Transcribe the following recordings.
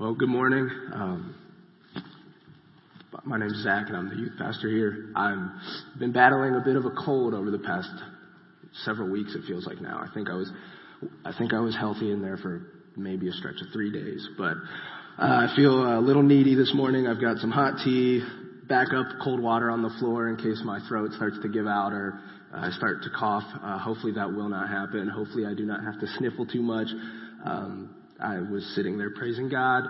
Well, good morning. Um, my name's Zach, and I'm the youth pastor here. I've been battling a bit of a cold over the past several weeks. It feels like now. I think I was, I think I was healthy in there for maybe a stretch of three days, but uh, I feel a little needy this morning. I've got some hot tea, backup cold water on the floor in case my throat starts to give out or I start to cough. Uh, hopefully that will not happen. Hopefully I do not have to sniffle too much. Um, I was sitting there praising God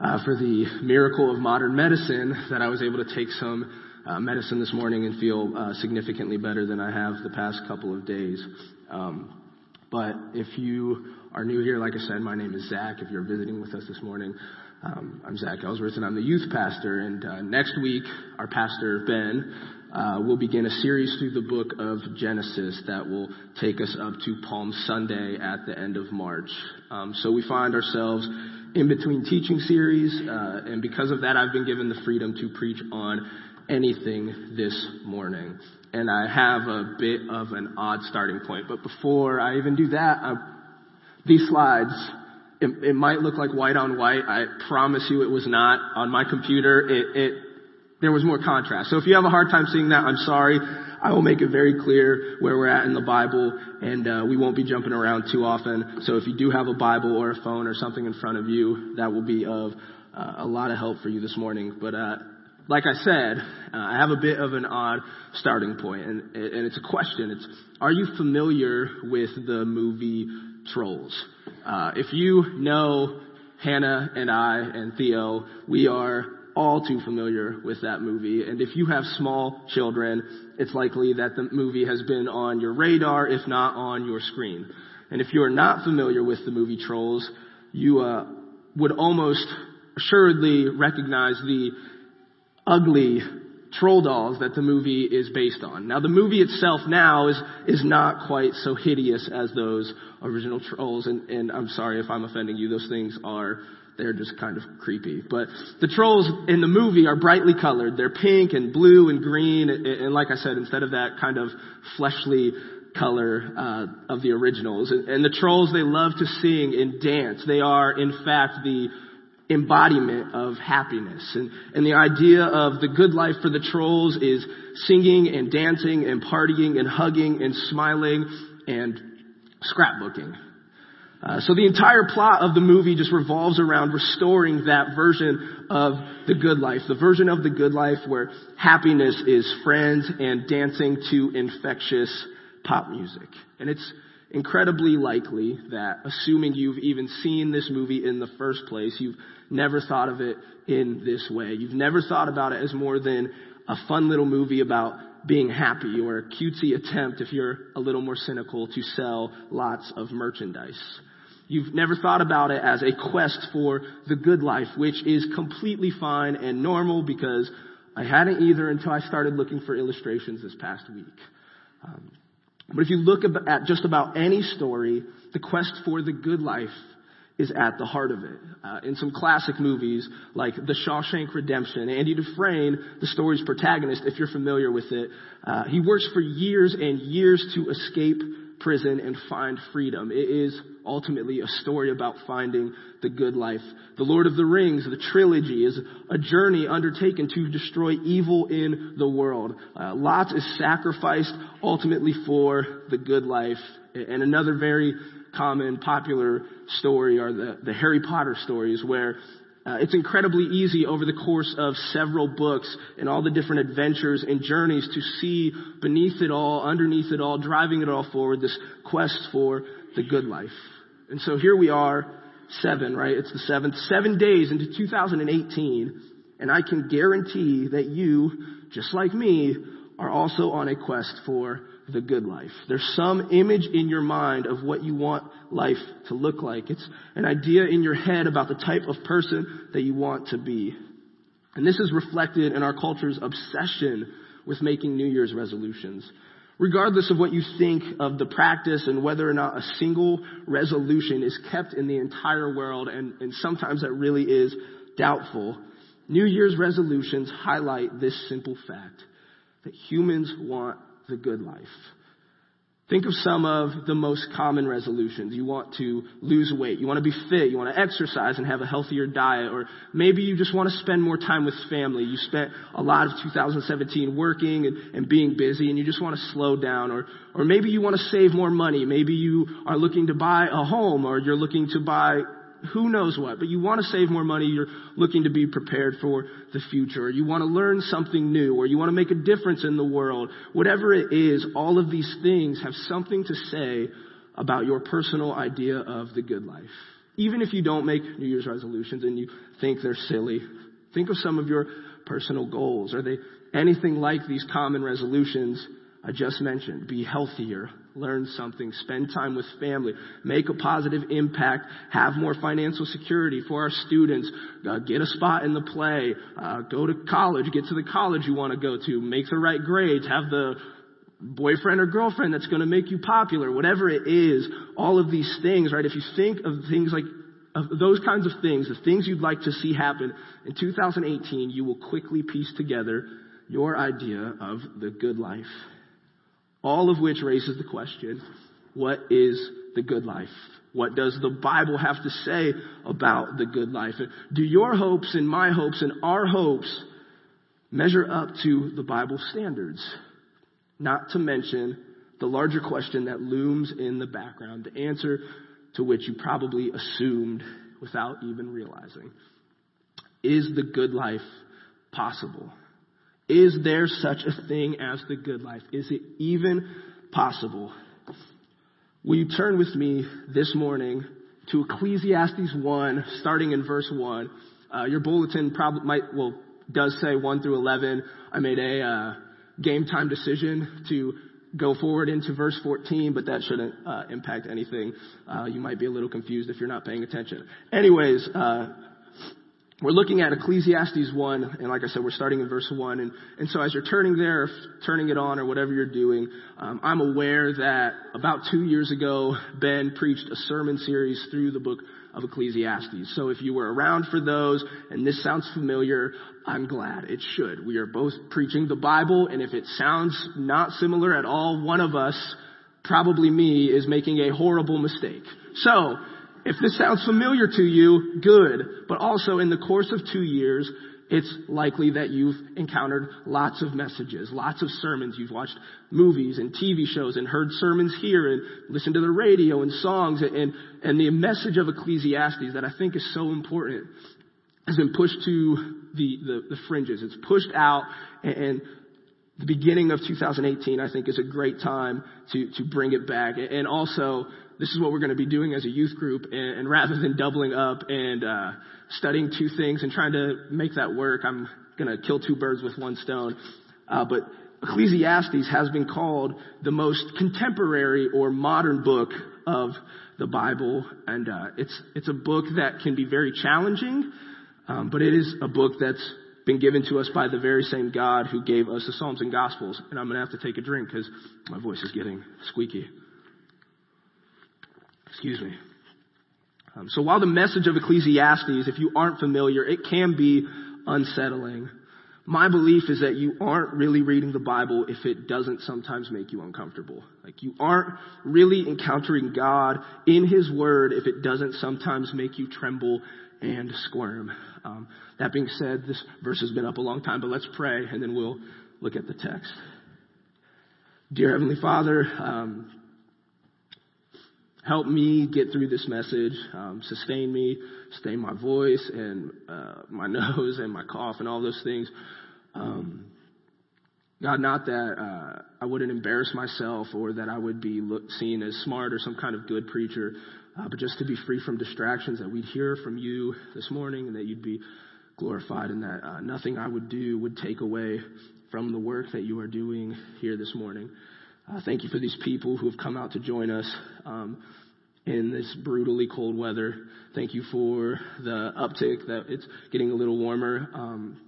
uh, for the miracle of modern medicine that I was able to take some uh, medicine this morning and feel uh, significantly better than I have the past couple of days. Um, but if you are new here, like I said, my name is Zach. If you're visiting with us this morning, um, I'm Zach Ellsworth and I'm the youth pastor. And uh, next week, our pastor Ben uh, we'll begin a series through the book of Genesis that will take us up to Palm Sunday at the end of March. Um, so we find ourselves in between teaching series, uh, and because of that, I've been given the freedom to preach on anything this morning. And I have a bit of an odd starting point, but before I even do that, I, these slides it, it, might look like white on white. I promise you it was not. On my computer, it, it there was more contrast. So if you have a hard time seeing that, I'm sorry. I will make it very clear where we're at in the Bible, and uh, we won't be jumping around too often. So if you do have a Bible or a phone or something in front of you, that will be of uh, a lot of help for you this morning. But uh, like I said, uh, I have a bit of an odd starting point, and, and it's a question. It's, are you familiar with the movie Trolls? Uh, if you know Hannah and I and Theo, we are all too familiar with that movie. And if you have small children, it's likely that the movie has been on your radar, if not on your screen. And if you are not familiar with the movie Trolls, you uh, would almost assuredly recognize the ugly troll dolls that the movie is based on. Now the movie itself now is, is not quite so hideous as those original trolls, and, and I'm sorry if I'm offending you, those things are they're just kind of creepy. But the trolls in the movie are brightly colored. They're pink and blue and green. And, like I said, instead of that kind of fleshly color uh, of the originals. And, the trolls, they love to sing and dance. They are, in fact, the embodiment of happiness. And, and the idea of the good life for the trolls is singing and dancing and partying and hugging and smiling and scrapbooking. Uh, so the entire plot of the movie just revolves around restoring that version of the good life, the version of the good life where happiness is friends and dancing to infectious pop music. And it's incredibly likely that, assuming you've even seen this movie in the first place, you've never thought of it in this way. You've never thought about it as more than a fun little movie about being happy or a cutesy attempt, if you're a little more cynical, to sell lots of merchandise. You've never thought about it as a quest for the good life, which is completely fine and normal because I hadn't either until I started looking for illustrations this past week. Um, but if you look at just about any story, the quest for the good life is at the heart of it. Uh, in some classic movies like The Shawshank Redemption, Andy Dufresne, the story's protagonist, if you're familiar with it, uh, he works for years and years to escape prison and find freedom. It is ultimately a story about finding the good life. The Lord of the Rings, the trilogy, is a journey undertaken to destroy evil in the world. Uh, Lot is sacrificed ultimately for the good life. And another very common, popular story are the, the Harry Potter stories where uh, it's incredibly easy over the course of several books and all the different adventures and journeys to see beneath it all, underneath it all, driving it all forward, this quest for the good life. And so here we are, seven, right? It's the seventh, seven days into 2018, and I can guarantee that you, just like me, are also on a quest for the good life. There's some image in your mind of what you want life to look like. It's an idea in your head about the type of person that you want to be. And this is reflected in our culture's obsession with making New Year's resolutions. Regardless of what you think of the practice and whether or not a single resolution is kept in the entire world, and, and sometimes that really is doubtful, New Year's resolutions highlight this simple fact that humans want the good life. Think of some of the most common resolutions. You want to lose weight. You want to be fit. You want to exercise and have a healthier diet. Or maybe you just want to spend more time with family. You spent a lot of 2017 working and, and being busy and you just want to slow down. Or, or maybe you want to save more money. Maybe you are looking to buy a home or you're looking to buy who knows what, but you want to save more money, you're looking to be prepared for the future, you want to learn something new, or you want to make a difference in the world. Whatever it is, all of these things have something to say about your personal idea of the good life. Even if you don't make New Year's resolutions and you think they're silly, think of some of your personal goals. Are they anything like these common resolutions I just mentioned? Be healthier, learn something, spend time with family, make a positive impact, have more financial security for our students, uh, get a spot in the play, uh, go to college, get to the college you want to go to, make the right grades, have the boyfriend or girlfriend that's going to make you popular, whatever it is, all of these things, right? If you think of things like of those kinds of things, the things you'd like to see happen in 2018, you will quickly piece together your idea of the good life. All of which raises the question, what is the good life? What does the Bible have to say about the good life? Do your hopes and my hopes and our hopes measure up to the Bible standards? Not to mention the larger question that looms in the background, the answer to which you probably assumed without even realizing. Is the good life possible? Is there such a thing as the good life? Is it even possible? Will you turn with me this morning to Ecclesiastes 1, starting in verse 1? Uh, your bulletin probably might, well, does say 1 through 11. I made a uh, game time decision to go forward into verse 14, but that shouldn't uh, impact anything. Uh, you might be a little confused if you're not paying attention. Anyways, uh, we're looking at Ecclesiastes 1, and like I said, we're starting in verse 1. And, and so as you're turning there, or turning it on, or whatever you're doing, um, I'm aware that about two years ago, Ben preached a sermon series through the book of Ecclesiastes. So if you were around for those, and this sounds familiar, I'm glad. It should. We are both preaching the Bible, and if it sounds not similar at all, one of us, probably me, is making a horrible mistake. So, if this sounds familiar to you, good. But also in the course of two years, it's likely that you've encountered lots of messages, lots of sermons. You've watched movies and TV shows and heard sermons here and listened to the radio and songs and, and the message of Ecclesiastes that I think is so important has been pushed to the, the, the fringes. It's pushed out and, and the beginning of 2018, I think, is a great time to, to bring it back. And also, this is what we're going to be doing as a youth group. And, and rather than doubling up and uh, studying two things and trying to make that work, I'm going to kill two birds with one stone. Uh, but Ecclesiastes has been called the most contemporary or modern book of the Bible, and uh, it's it's a book that can be very challenging, um, but it is a book that's been given to us by the very same God who gave us the Psalms and Gospels. And I'm going to have to take a drink because my voice is getting squeaky. Excuse me. Um, so while the message of Ecclesiastes, if you aren't familiar, it can be unsettling. My belief is that you aren't really reading the Bible if it doesn't sometimes make you uncomfortable. Like you aren't really encountering God in His Word if it doesn't sometimes make you tremble and squirm. Um, that being said, this verse has been up a long time, but let's pray and then we'll look at the text. Dear Heavenly Father, um, help me get through this message, um, sustain me, sustain my voice and uh, my nose and my cough and all those things. Um, God, not that uh, I wouldn't embarrass myself or that I would be look, seen as smart or some kind of good preacher, uh, but just to be free from distractions, that we'd hear from you this morning and that you'd be glorified and that uh, nothing I would do would take away from the work that you are doing here this morning. Uh, thank you for these people who have come out to join us um, in this brutally cold weather. Thank you for the uptick that it's getting a little warmer. Um,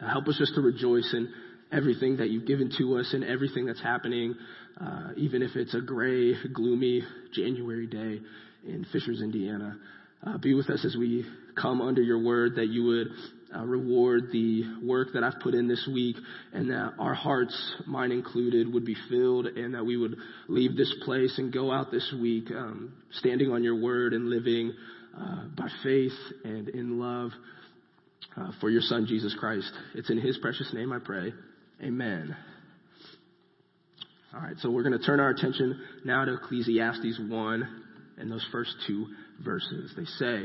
help us just to rejoice in everything that you've given to us and everything that's happening, uh, even if it's a gray, gloomy January day in Fishers, Indiana. Uh, be with us as we come under your word, that you would uh, reward the work that I've put in this week, and that our hearts, mine included, would be filled, and that we would leave this place and go out this week um, standing on your word and living uh, by faith and in love uh, for your Son, Jesus Christ. It's in His precious name I pray. Amen. All right, so we're going to turn our attention now to Ecclesiastes 1 and those first two verses. They say,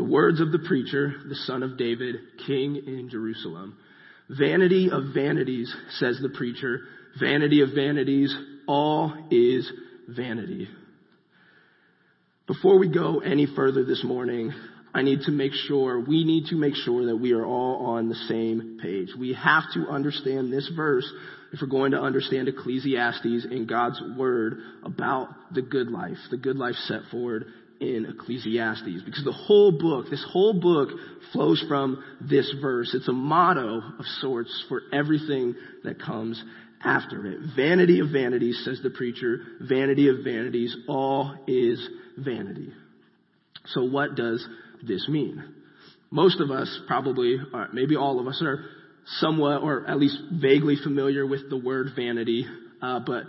The words of the preacher, the son of David, king in Jerusalem. Vanity of vanities, says the preacher. Vanity of vanities, all is vanity. Before we go any further this morning, I need to make sure, we need to make sure that we are all on the same page. We have to understand this verse if we're going to understand Ecclesiastes and God's word about the good life, the good life set forward in Ecclesiastes. Because the whole book, this whole book flows from this verse. It's a motto of sorts for everything that comes after it. Vanity of vanities, says the preacher. Vanity of vanities, all is vanity. So what does this mean? Most of us probably, maybe all of us are somewhat or at least vaguely familiar with the word vanity, uh, but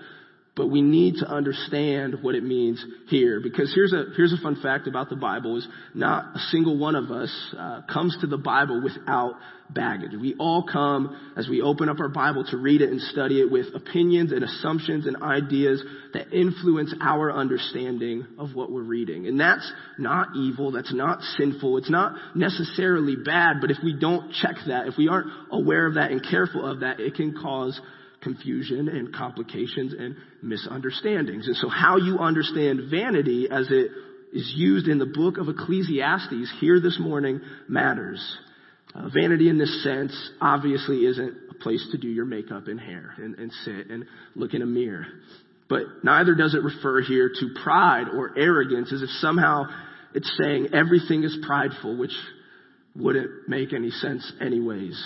but we need to understand what it means here because here's a here's a fun fact about the Bible is not a single one of us uh, comes to the Bible without baggage. We all come as we open up our Bible to read it and study it with opinions and assumptions and ideas that influence our understanding of what we're reading. And that's not evil, that's not sinful, it's not necessarily bad, but if we don't check that, if we aren't aware of that and careful of that, it can cause confusion and complications and misunderstandings. And so how you understand vanity as it is used in the book of Ecclesiastes here this morning matters. Uh, vanity in this sense obviously isn't a place to do your makeup and hair and, and sit and look in a mirror. But neither does it refer here to pride or arrogance as if somehow it's saying everything is prideful, which wouldn't make any sense anyways.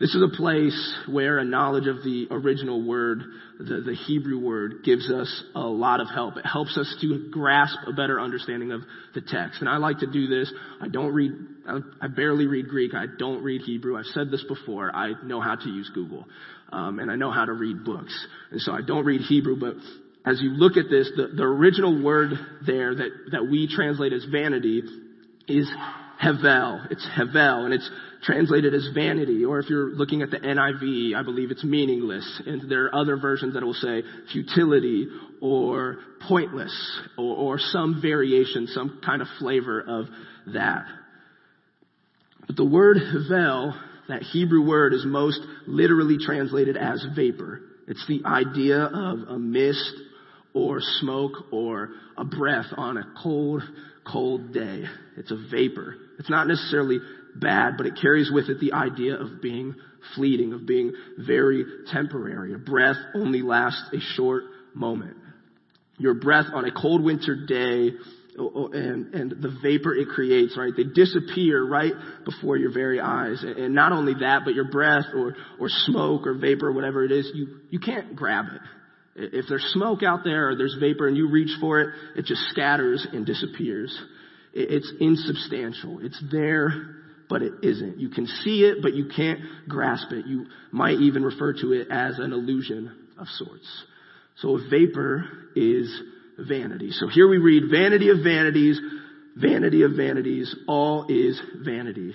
This is a place where a knowledge of the original word, the, the, Hebrew word, gives us a lot of help. It helps us to grasp a better understanding of the text. And I like to do this. I don't read, I barely read Greek. I don't read Hebrew. I've said this before. I know how to use Google. Um, and I know how to read books. And so I don't read Hebrew, but as you look at this, the, the original word there that, that we translate as vanity is hevel. It's hevel, and it's translated as vanity. Or if you're looking at the NIV, I believe it's meaningless. And there are other versions that will say futility or pointless or, or some variation, some kind of flavor of that. But the word hevel, that Hebrew word, is most literally translated as vapor. It's the idea of a mist or smoke or a breath on a cold, cold day. It's a vapor. It's not necessarily bad, but it carries with it the idea of being fleeting, of being very temporary. A breath only lasts a short moment. Your breath on a cold winter day and, and the vapor it creates, right? They disappear right before your very eyes. And not only that, but your breath or, or smoke or vapor, whatever it is, you, you can't grab it. If there's smoke out there or there's vapor and you reach for it, it just scatters and disappears. It's insubstantial. It's there, but it isn't. You can see it, but you can't grasp it. You might even refer to it as an illusion of sorts. So a vapor is vanity. So here we read, vanity of vanities, vanity of vanities, all is vanity.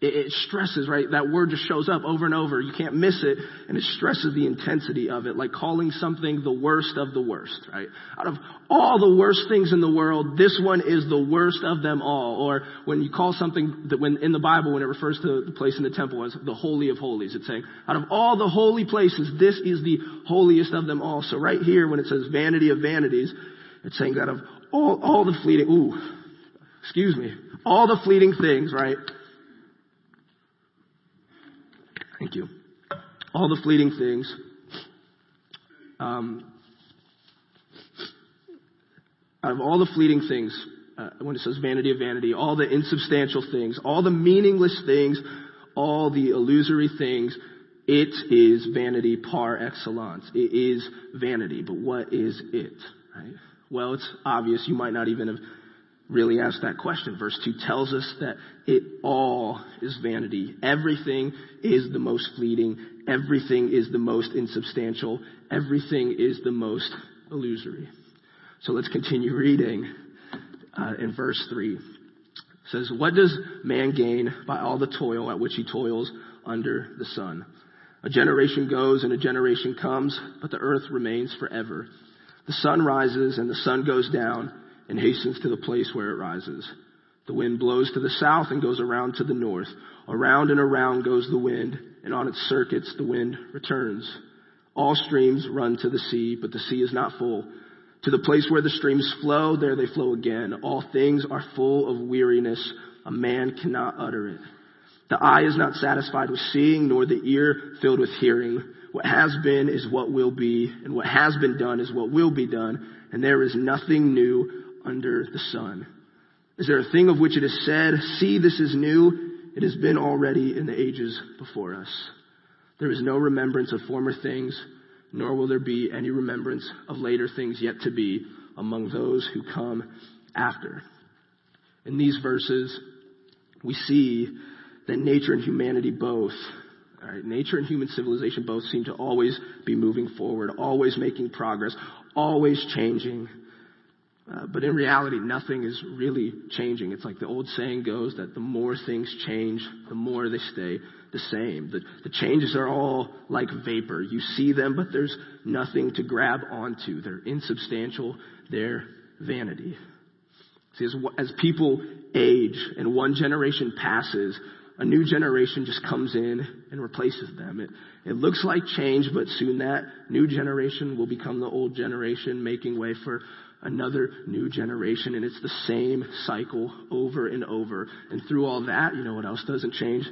It, it stresses, right? That word just shows up over and over. You can't miss it, and it stresses the intensity of it, like calling something the worst of the worst, right? Out of all the worst things in the world, this one is the worst of them all. Or when you call something that when in the Bible, when it refers to the place in the temple as the holy of holies, it's saying, out of all the holy places, this is the holiest of them all. So right here, when it says vanity of vanities, it's saying that of all, all the fleeting, ooh, excuse me, all the fleeting things, right? Thank you. All the fleeting things. Um, out of all the fleeting things, uh, when it says vanity of vanity, all the insubstantial things, all the meaningless things, all the illusory things, it is vanity par excellence. It is vanity. But what is it? Right? Well, it's obvious. You might not even have really ask that question. Verse 2 tells us that it all is vanity. Everything is the most fleeting. Everything is the most insubstantial. Everything is the most illusory. So let's continue reading uh, in verse 3. It says, What does man gain by all the toil at which he toils under the sun? A generation goes and a generation comes, but the earth remains forever. The sun rises and the sun goes down and hastens to the place where it rises. The wind blows to the south and goes around to the north. Around and around goes the wind, and on its circuits the wind returns. All streams run to the sea, but the sea is not full. To the place where the streams flow, there they flow again. All things are full of weariness. A man cannot utter it. The eye is not satisfied with seeing, nor the ear filled with hearing. What has been is what will be, and what has been done is what will be done, and there is nothing new under the sun. Is there a thing of which it is said, see, this is new? It has been already in the ages before us. There is no remembrance of former things, nor will there be any remembrance of later things yet to be among those who come after. In these verses, we see that nature and humanity both, right, nature and human civilization both seem to always be moving forward, always making progress, always changing. Uh, but in reality, nothing is really changing. It's like the old saying goes that the more things change, the more they stay the same. The, the changes are all like vapor. You see them, but there's nothing to grab onto. They're insubstantial. They're vanity. See, as, as people age and one generation passes, a new generation just comes in and replaces them. It, it looks like change, but soon that new generation will become the old generation, making way for another new generation, and it's the same cycle over and over. And through all that, you know what else doesn't change?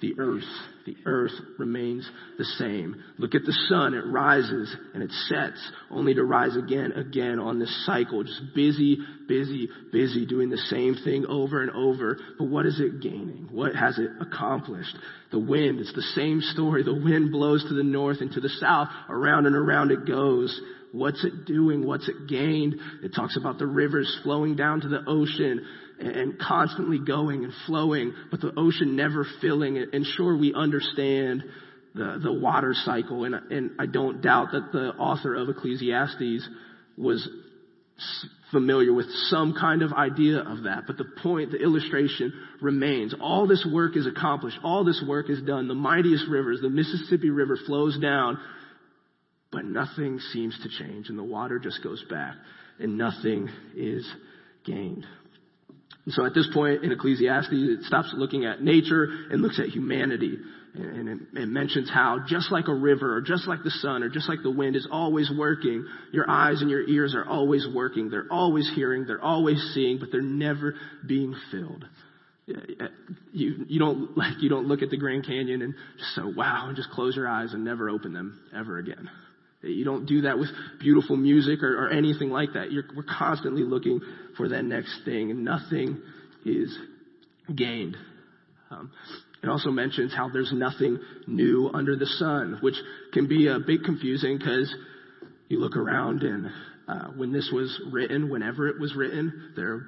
The earth. The earth remains the same. Look at the sun. It rises and it sets only to rise again, again on this cycle. Just busy, busy, busy doing the same thing over and over. But what is it gaining? What has it accomplished? The wind, it's the same story. The wind blows to the north and to the south. Around and around it goes. What's it doing? What's it gained? It talks about the rivers flowing down to the ocean and constantly going and flowing, but the ocean never filling. And sure, we understand the, the water cycle, and, and I don't doubt that the author of Ecclesiastes was familiar with some kind of idea of that. But the point, the illustration remains. All this work is accomplished. All this work is done. The mightiest rivers, the Mississippi River flows down but nothing seems to change, and the water just goes back, and nothing is gained. And so at this point in Ecclesiastes, it stops looking at nature and looks at humanity. And it, it, mentions how just like a river or just like the sun or just like the wind is always working, your eyes and your ears are always working. They're always hearing. They're always seeing, but they're never being filled. You, you don't like, you don't look at the Grand Canyon and just say, wow, and just close your eyes and never open them ever again. You don't do that with beautiful music or, or anything like that. You're, we're constantly looking for that next thing, nothing is gained. Um, it also mentions how there's nothing new under the sun, which can be a bit confusing because you look around and uh, when this was written, whenever it was written, there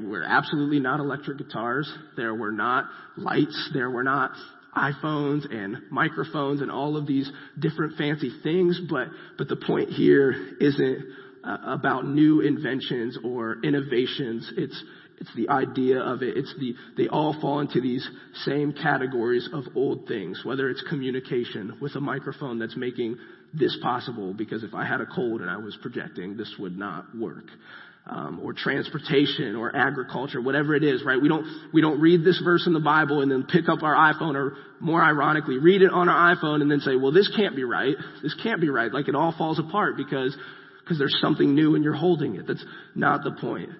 were absolutely not electric guitars. There were not lights. There were not iPhones and microphones and all of these different fancy things, but, but the point here isn't uh, about new inventions or innovations. It's, it's the idea of it. It's the, they all fall into these same categories of old things, whether it's communication with a microphone that's making this possible, because if I had a cold and I was projecting, this would not work um, or transportation or agriculture, whatever it is, right? We don't we don't read this verse in the Bible and then pick up our iPhone, or more ironically, read it on our iPhone and then say, "Well, this can't be right. This can't be right." Like it all falls apart because because there's something new and you're holding it. That's not the point.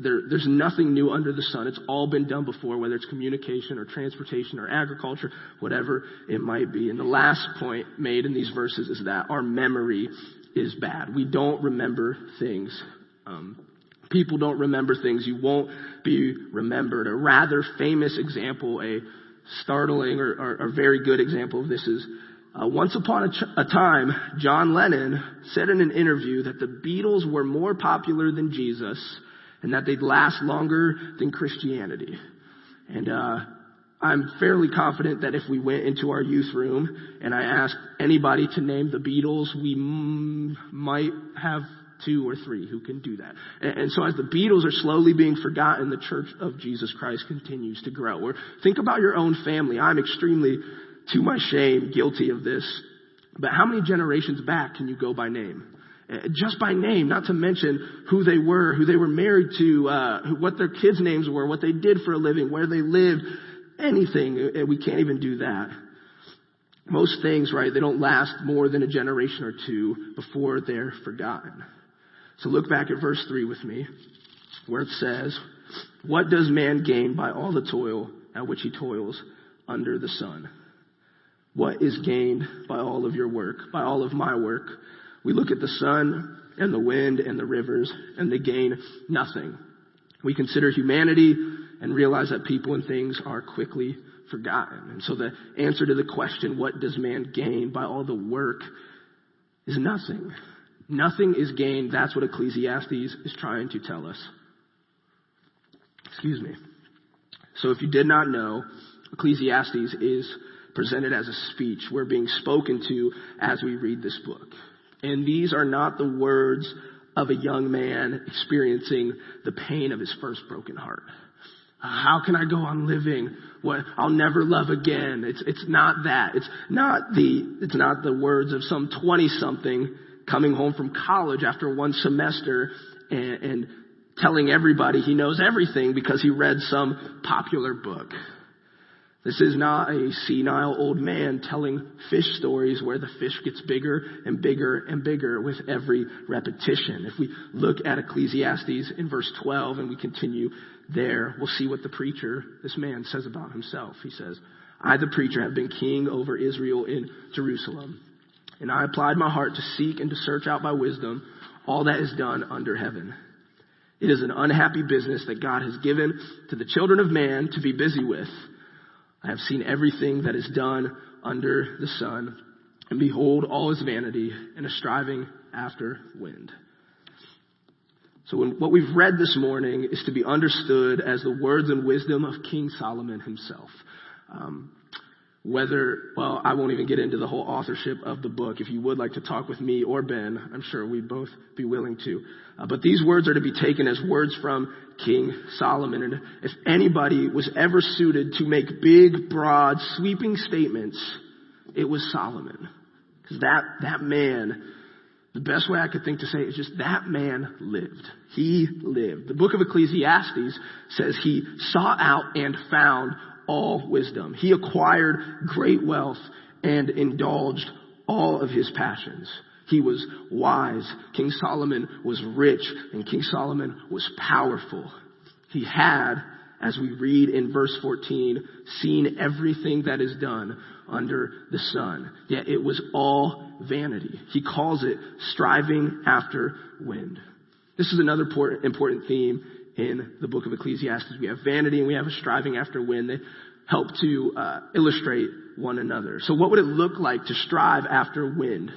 There, there's nothing new under the sun. It's all been done before, whether it's communication or transportation or agriculture, whatever it might be. And the last point made in these verses is that our memory is bad. We don't remember things um, people don't remember things. You won't be remembered. A rather famous example, a startling or, or, or very good example of this is uh, once upon a, ch- a, time, John Lennon said in an interview that the Beatles were more popular than Jesus and that they'd last longer than Christianity. And uh, I'm fairly confident that if we went into our youth room and I asked anybody to name the Beatles, we m- might have two or three who can do that. And, and, so as the Beatles are slowly being forgotten, the Church of Jesus Christ continues to grow. Or think about your own family. I'm extremely, to my shame, guilty of this. But how many generations back can you go by name? Uh, just by name, not to mention who they were, who they were married to, uh, what their kids' names were, what they did for a living, where they lived, anything. Uh, we can't even do that. Most things, right, they don't last more than a generation or two before they're forgotten. So look back at verse 3 with me, where it says, What does man gain by all the toil at which he toils under the sun? What is gained by all of your work, by all of my work? We look at the sun and the wind and the rivers, and they gain nothing. We consider humanity and realize that people and things are quickly forgotten. And so the answer to the question, what does man gain by all the work, is nothing. Nothing is gained. That's what Ecclesiastes is trying to tell us. Excuse me. So if you did not know, Ecclesiastes is presented as a speech. We're being spoken to as we read this book. And these are not the words of a young man experiencing the pain of his first broken heart. How can I go on living what I'll never love again? It's, it's not that. It's not the, it's not the words of some 20 something coming home from college after one semester and, and telling everybody he knows everything because he read some popular book. This is not a senile old man telling fish stories where the fish gets bigger and bigger and bigger with every repetition. If we look at Ecclesiastes in verse 12 and we continue there, we'll see what the preacher, this man, says about himself. He says, I, the preacher, have been king over Israel in Jerusalem. And I applied my heart to seek and to search out by wisdom all that is done under heaven. It is an unhappy business that God has given to the children of man to be busy with. I have seen everything that is done under the sun, and behold, all is vanity and a striving after wind. So when, what we've read this morning is to be understood as the words and wisdom of King Solomon himself. Um, whether, well, I won't even get into the whole authorship of the book. If you would like to talk with me or Ben, I'm sure we'd both be willing to. Uh, but these words are to be taken as words from King Solomon. And if anybody was ever suited to make big, broad, sweeping statements, it was Solomon. Because that, that man, the best way I could think to say it is just that man lived. He lived. The book of Ecclesiastes says he sought out and found all wisdom. He acquired great wealth and indulged all of his passions. He was wise. King Solomon was rich and King Solomon was powerful. He had, as we read in verse 14, seen everything that is done under the sun. Yet it was all vanity. He calls it striving after wind. This is another important theme in the book of Ecclesiastes. We have vanity and we have a striving after wind. They help to uh, illustrate one another. So what would it look like to strive after wind?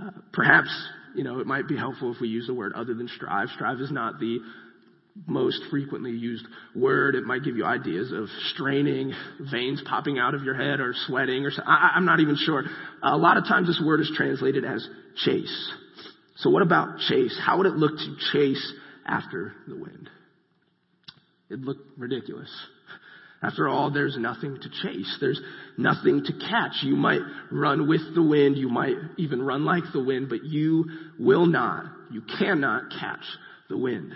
Uh, perhaps, you know, it might be helpful if we use a word other than strive. Strive is not the most frequently used word. It might give you ideas of straining, veins popping out of your head, or sweating, or so. I, am not even sure. A lot of times this word is translated as chase. So what about chase? How would it look to chase after the wind? It looked ridiculous. After all, there's nothing to chase. There's nothing to catch. You might run with the wind. You might even run like the wind, but you will not, you cannot catch the wind.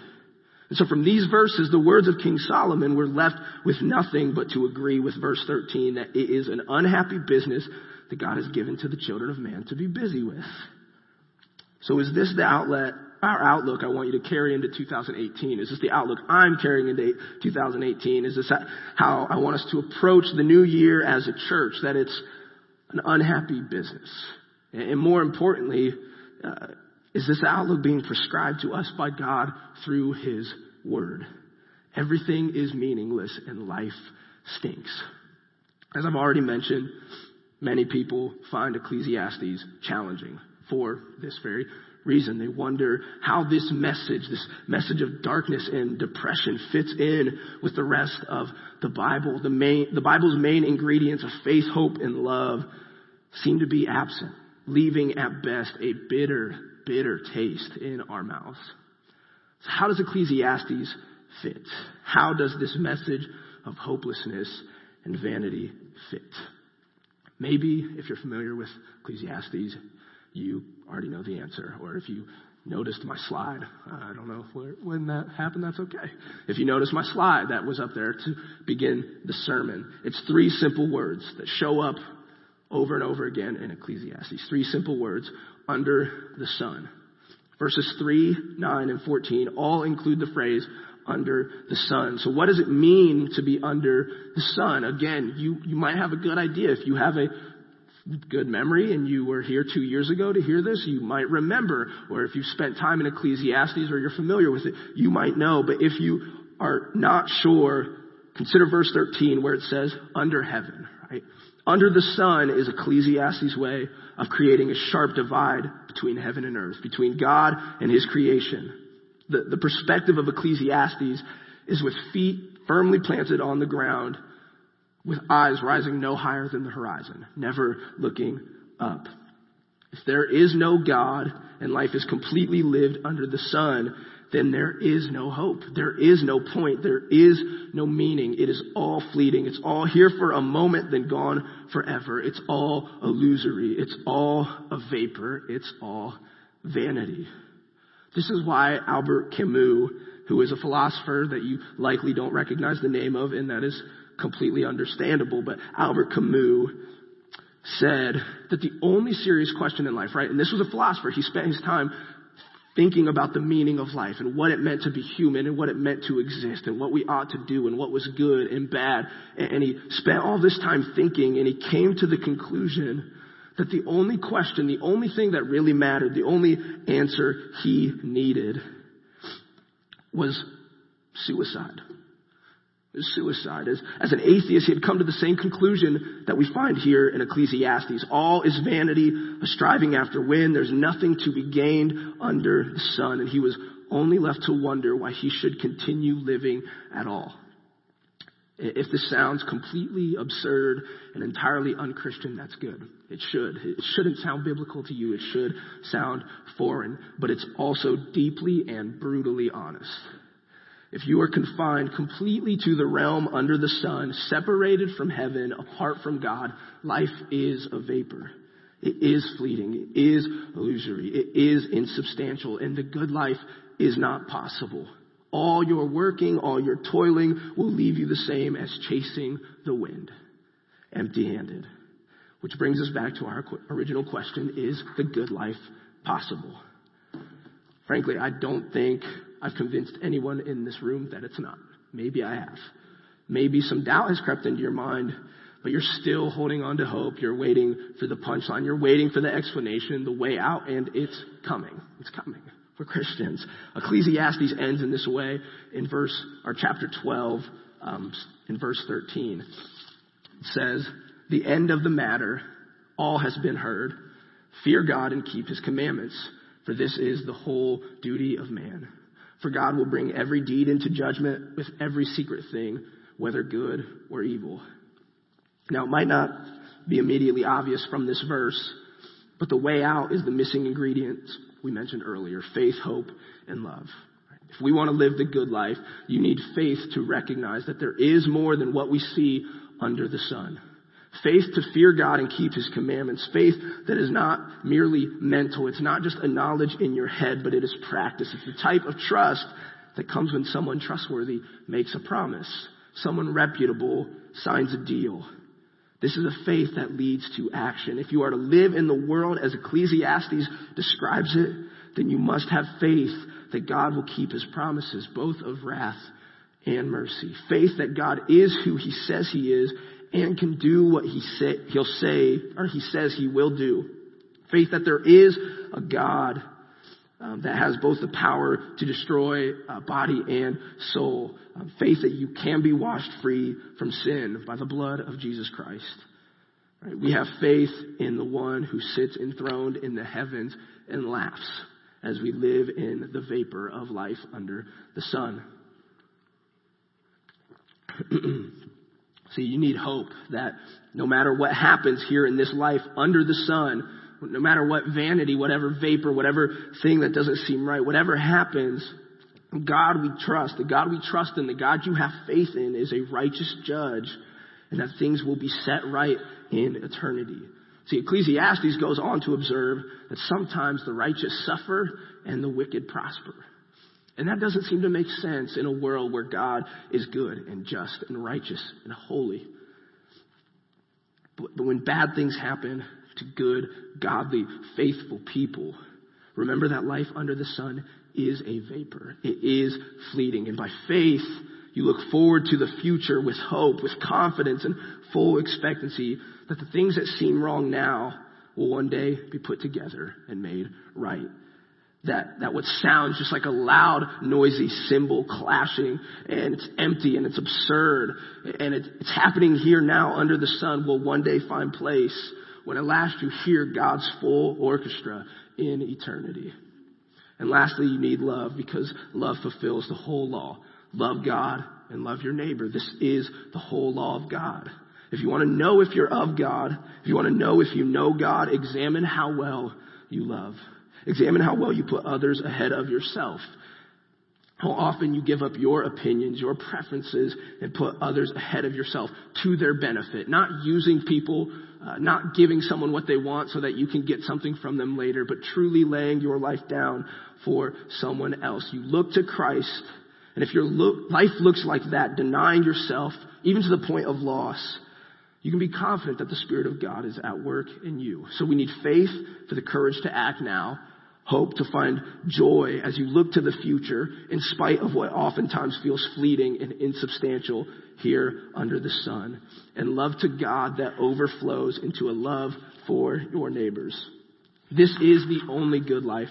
And so from these verses, the words of King Solomon were left with nothing but to agree with verse 13 that it is an unhappy business that God has given to the children of man to be busy with. So is this the outlet our outlook I want you to carry into 2018? Is this the outlook I'm carrying into 2018? Is this how I want us to approach the new year as a church? That it's an unhappy business. And more importantly, uh, is this outlook being prescribed to us by God through His Word? Everything is meaningless and life stinks. As I've already mentioned, many people find Ecclesiastes challenging for this very reason. They wonder how this message, this message of darkness and depression fits in with the rest of the Bible. The main, the Bible's main ingredients of faith, hope, and love seem to be absent, leaving at best a bitter, bitter taste in our mouths. So how does Ecclesiastes fit? How does this message of hopelessness and vanity fit? Maybe if you're familiar with Ecclesiastes, you already know the answer. Or if you noticed my slide, I don't know where, when that happened, that's okay. If you noticed my slide, that was up there to begin the sermon. It's three simple words that show up over and over again in Ecclesiastes. Three simple words under the sun. Verses 3, 9, and 14 all include the phrase under the sun. So what does it mean to be under the sun? Again, you, you might have a good idea. If you have a good memory and you were here two years ago to hear this, you might remember. Or if you've spent time in Ecclesiastes or you're familiar with it, you might know. But if you are not sure, consider verse 13 where it says under heaven, right? Under the sun is Ecclesiastes' way of creating a sharp divide between heaven and earth, between God and His creation. The, the perspective of Ecclesiastes is with feet firmly planted on the ground, with eyes rising no higher than the horizon, never looking up. If there is no God and life is completely lived under the sun, then there is no hope. There is no point. There is no meaning. It is all fleeting. It's all here for a moment, then gone forever. It's all illusory. It's all a vapor. It's all vanity. This is why Albert Camus, who is a philosopher that you likely don't recognize the name of, and that is completely understandable, but Albert Camus said that the only serious question in life, right, and this was a philosopher, he spent his time thinking about the meaning of life and what it meant to be human and what it meant to exist and what we ought to do and what was good and bad. And he spent all this time thinking and he came to the conclusion that the only question, the only thing that really mattered, the only answer he needed was suicide. Suicide. As, as an atheist, he had come to the same conclusion that we find here in Ecclesiastes. All is vanity, a striving after wind. There's nothing to be gained under the sun. And he was only left to wonder why he should continue living at all. If this sounds completely absurd and entirely unchristian, that's good. It should. It shouldn't sound biblical to you. It should sound foreign, but it's also deeply and brutally honest. If you are confined completely to the realm under the sun, separated from heaven, apart from God, life is a vapor. It is fleeting. It is illusory. It is insubstantial. And the good life is not possible. All your working, all your toiling will leave you the same as chasing the wind, empty handed. Which brings us back to our original question is the good life possible? Frankly, I don't think I've convinced anyone in this room that it's not. Maybe I have. Maybe some doubt has crept into your mind, but you're still holding on to hope. You're waiting for the punchline. You're waiting for the explanation, the way out, and it's coming. It's coming for Christians. Ecclesiastes ends in this way in verse, or chapter 12, um, in verse 13. It says, the end of the matter, all has been heard. Fear God and keep his commandments, for this is the whole duty of man. For God will bring every deed into judgment with every secret thing, whether good or evil. Now, it might not be immediately obvious from this verse, but the way out is the missing ingredients we mentioned earlier faith, hope, and love. If we want to live the good life, you need faith to recognize that there is more than what we see under the sun. Faith to fear God and keep His commandments. Faith that is not merely mental. It's not just a knowledge in your head, but it is practice. It's the type of trust that comes when someone trustworthy makes a promise. Someone reputable signs a deal. This is a faith that leads to action. If you are to live in the world as Ecclesiastes describes it, then you must have faith that God will keep his promises, both of wrath and mercy. Faith that God is who he says he is and can do what he say, he'll say, or he says he will do. Faith that there is a God um, that has both the power to destroy uh, body and soul. Um, faith that you can be washed free from sin by the blood of Jesus Christ. Right? We have faith in the one who sits enthroned in the heavens and laughs as we live in the vapor of life under the sun. See, you need hope that no matter what happens here in this life under the sun, no matter what vanity, whatever vapor, whatever thing that doesn't seem right, whatever happens, God we trust, the God we trust in, the God you have faith in is a righteous judge and that things will be set right in eternity. See, Ecclesiastes goes on to observe that sometimes the righteous suffer and the wicked prosper. And that doesn't seem to make sense in a world where God is good and just and righteous and holy. But, when bad things happen to good, godly, faithful people, remember that life under the sun is a vapor. It is fleeting. And by faith, you look forward to the future with hope, with confidence and full expectancy that the things that seem wrong now will one day be put together and made right. That, that what sounds just like a loud, noisy cymbal clashing and it's empty and it's absurd and it, it's happening here now under the sun will one day find place when at last you hear God's full orchestra in eternity. And lastly, you need love because love fulfills the whole law. Love God and love your neighbor. This is the whole law of God. If you want to know if you're of God, if you want to know if you know God, examine how well you love. Examine how well you put others ahead of yourself. How often you give up your opinions, your preferences, and put others ahead of yourself to their benefit. Not using people, uh, not giving someone what they want so that you can get something from them later, but truly laying your life down for someone else. You look to Christ and if your life looks like that, denying yourself, even to the point of loss, you can be confident that the Spirit of God is at work in you. So we need faith for the courage to act now, hope to find joy as you look to the future in spite of what oftentimes feels fleeting and insubstantial here under the sun, and love to God that overflows into a love for your neighbors. This is the only good life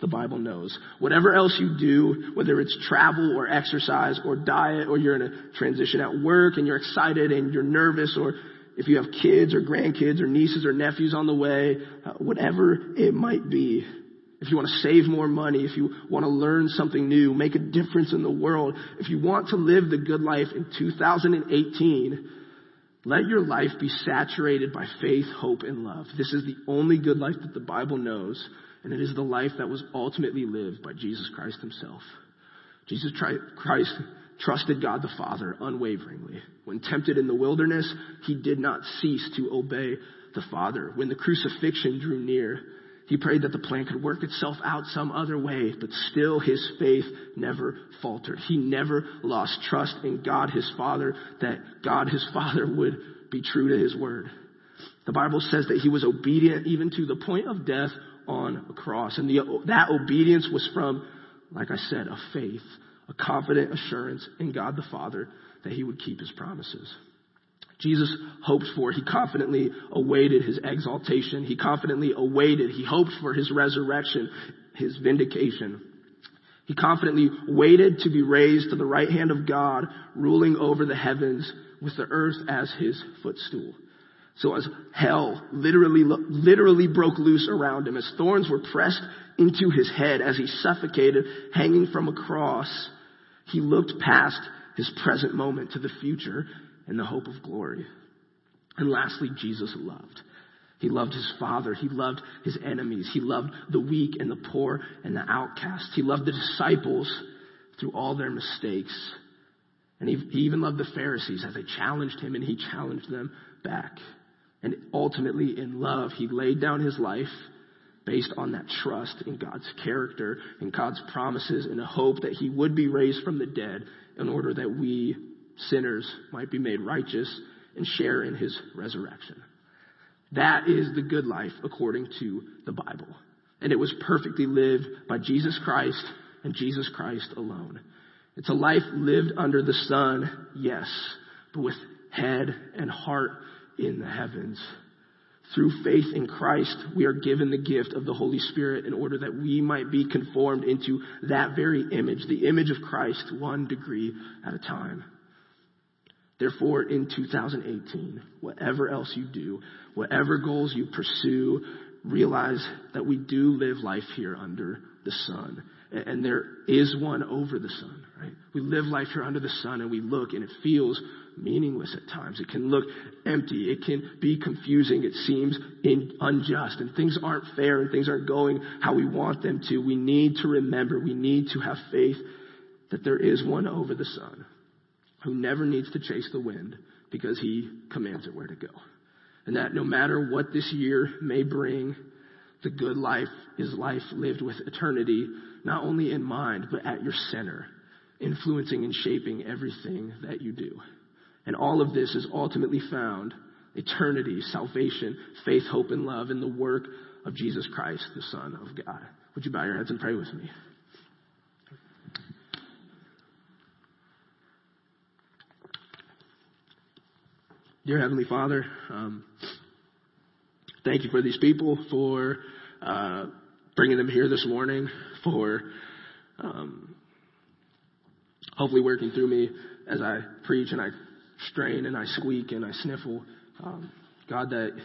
the Bible knows. Whatever else you do, whether it's travel or exercise or diet or you're in a transition at work and you're excited and you're nervous or if you have kids or grandkids or nieces or nephews on the way, uh, whatever it might be. If you want to save more money, if you want to learn something new, make a difference in the world, if you want to live the good life in 2018, let your life be saturated by faith, hope, and love. This is the only good life that the Bible knows and it is the life that was ultimately lived by Jesus Christ himself. Jesus Christ trusted God the Father unwaveringly. When tempted in the wilderness, he did not cease to obey the Father. When the crucifixion drew near, he prayed that the plan could work itself out some other way, but still his faith never faltered. He never lost trust in God his Father, that God his Father would be true to his word. The Bible says that he was obedient even to the point of death on a cross. And the, that obedience was from, like I said, a faith, a confident assurance in God the Father that he would keep his promises. Jesus hoped for, he confidently awaited his exaltation. He confidently awaited, he hoped for his resurrection, his vindication. He confidently waited to be raised to the right hand of God, ruling over the heavens with the earth as his footstool. So as hell literally, literally broke loose around him, as thorns were pressed into his head, as he suffocated hanging from a cross, he looked past his present moment to the future and the hope of glory. And lastly, Jesus loved. He loved his father. He loved his enemies. He loved the weak and the poor and the outcast. He loved the disciples through all their mistakes. And he, he even loved the Pharisees as they challenged him and he challenged them back. And ultimately, in love, he laid down his life based on that trust in God's character and God's promises in a hope that he would be raised from the dead in order that we sinners might be made righteous and share in his resurrection. That is the good life according to the Bible. And it was perfectly lived by Jesus Christ and Jesus Christ alone. It's a life lived under the sun, yes, but with head and heart in the heavens. Through faith in Christ, we are given the gift of the Holy Spirit in order that we might be conformed into that very image, the image of Christ, one degree at a time. Therefore, in 2018, whatever else you do, whatever goals you pursue, realize that we do live life here under the sun. And there is one over the sun, right? We live life here under the sun and we look and it feels meaningless at times. It can look empty. It can be confusing. It seems in, unjust and things aren't fair and things aren't going how we want them to. We need to remember, we need to have faith that there is one over the sun who never needs to chase the wind because he commands it where to go. And that no matter what this year may bring, the good life is life lived with eternity, not only in mind, but at your center, influencing and shaping everything that you do. And all of this is ultimately found eternity, salvation, faith, hope, and love in the work of Jesus Christ, the Son of God. Would you bow your heads and pray with me? Dear Heavenly Father, um, thank you for these people, for uh, bringing them here this morning, for um, hopefully working through me as I preach and I strain and I squeak and I sniffle. Um, God, that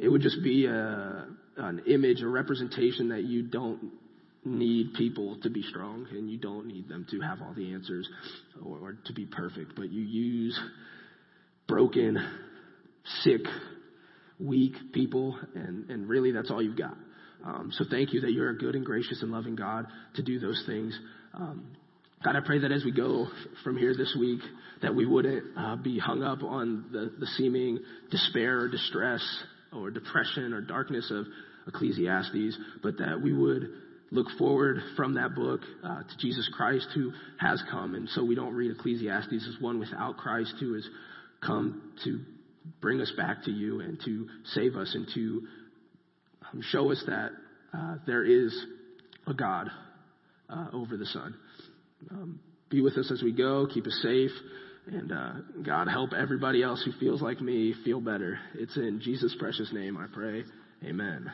it would just be a, an image, a representation that you don't need people to be strong and you don't need them to have all the answers or, or to be perfect, but you use broken, sick, weak people, and, and really that's all you've got. Um, so thank you that you're a good and gracious and loving God to do those things. Um, God, I pray that as we go from here this week, that we wouldn't uh, be hung up on the, the seeming despair or distress or depression or darkness of Ecclesiastes, but that we would look forward from that book uh, to Jesus Christ who has come. And so we don't read Ecclesiastes as one without Christ who has come to bring us back to you and to save us and to um, show us that uh, there is a God uh, over the sun. Um, be with us as we go. Keep us safe. And uh, God, help everybody else who feels like me feel better. It's in Jesus' precious name I pray. Amen.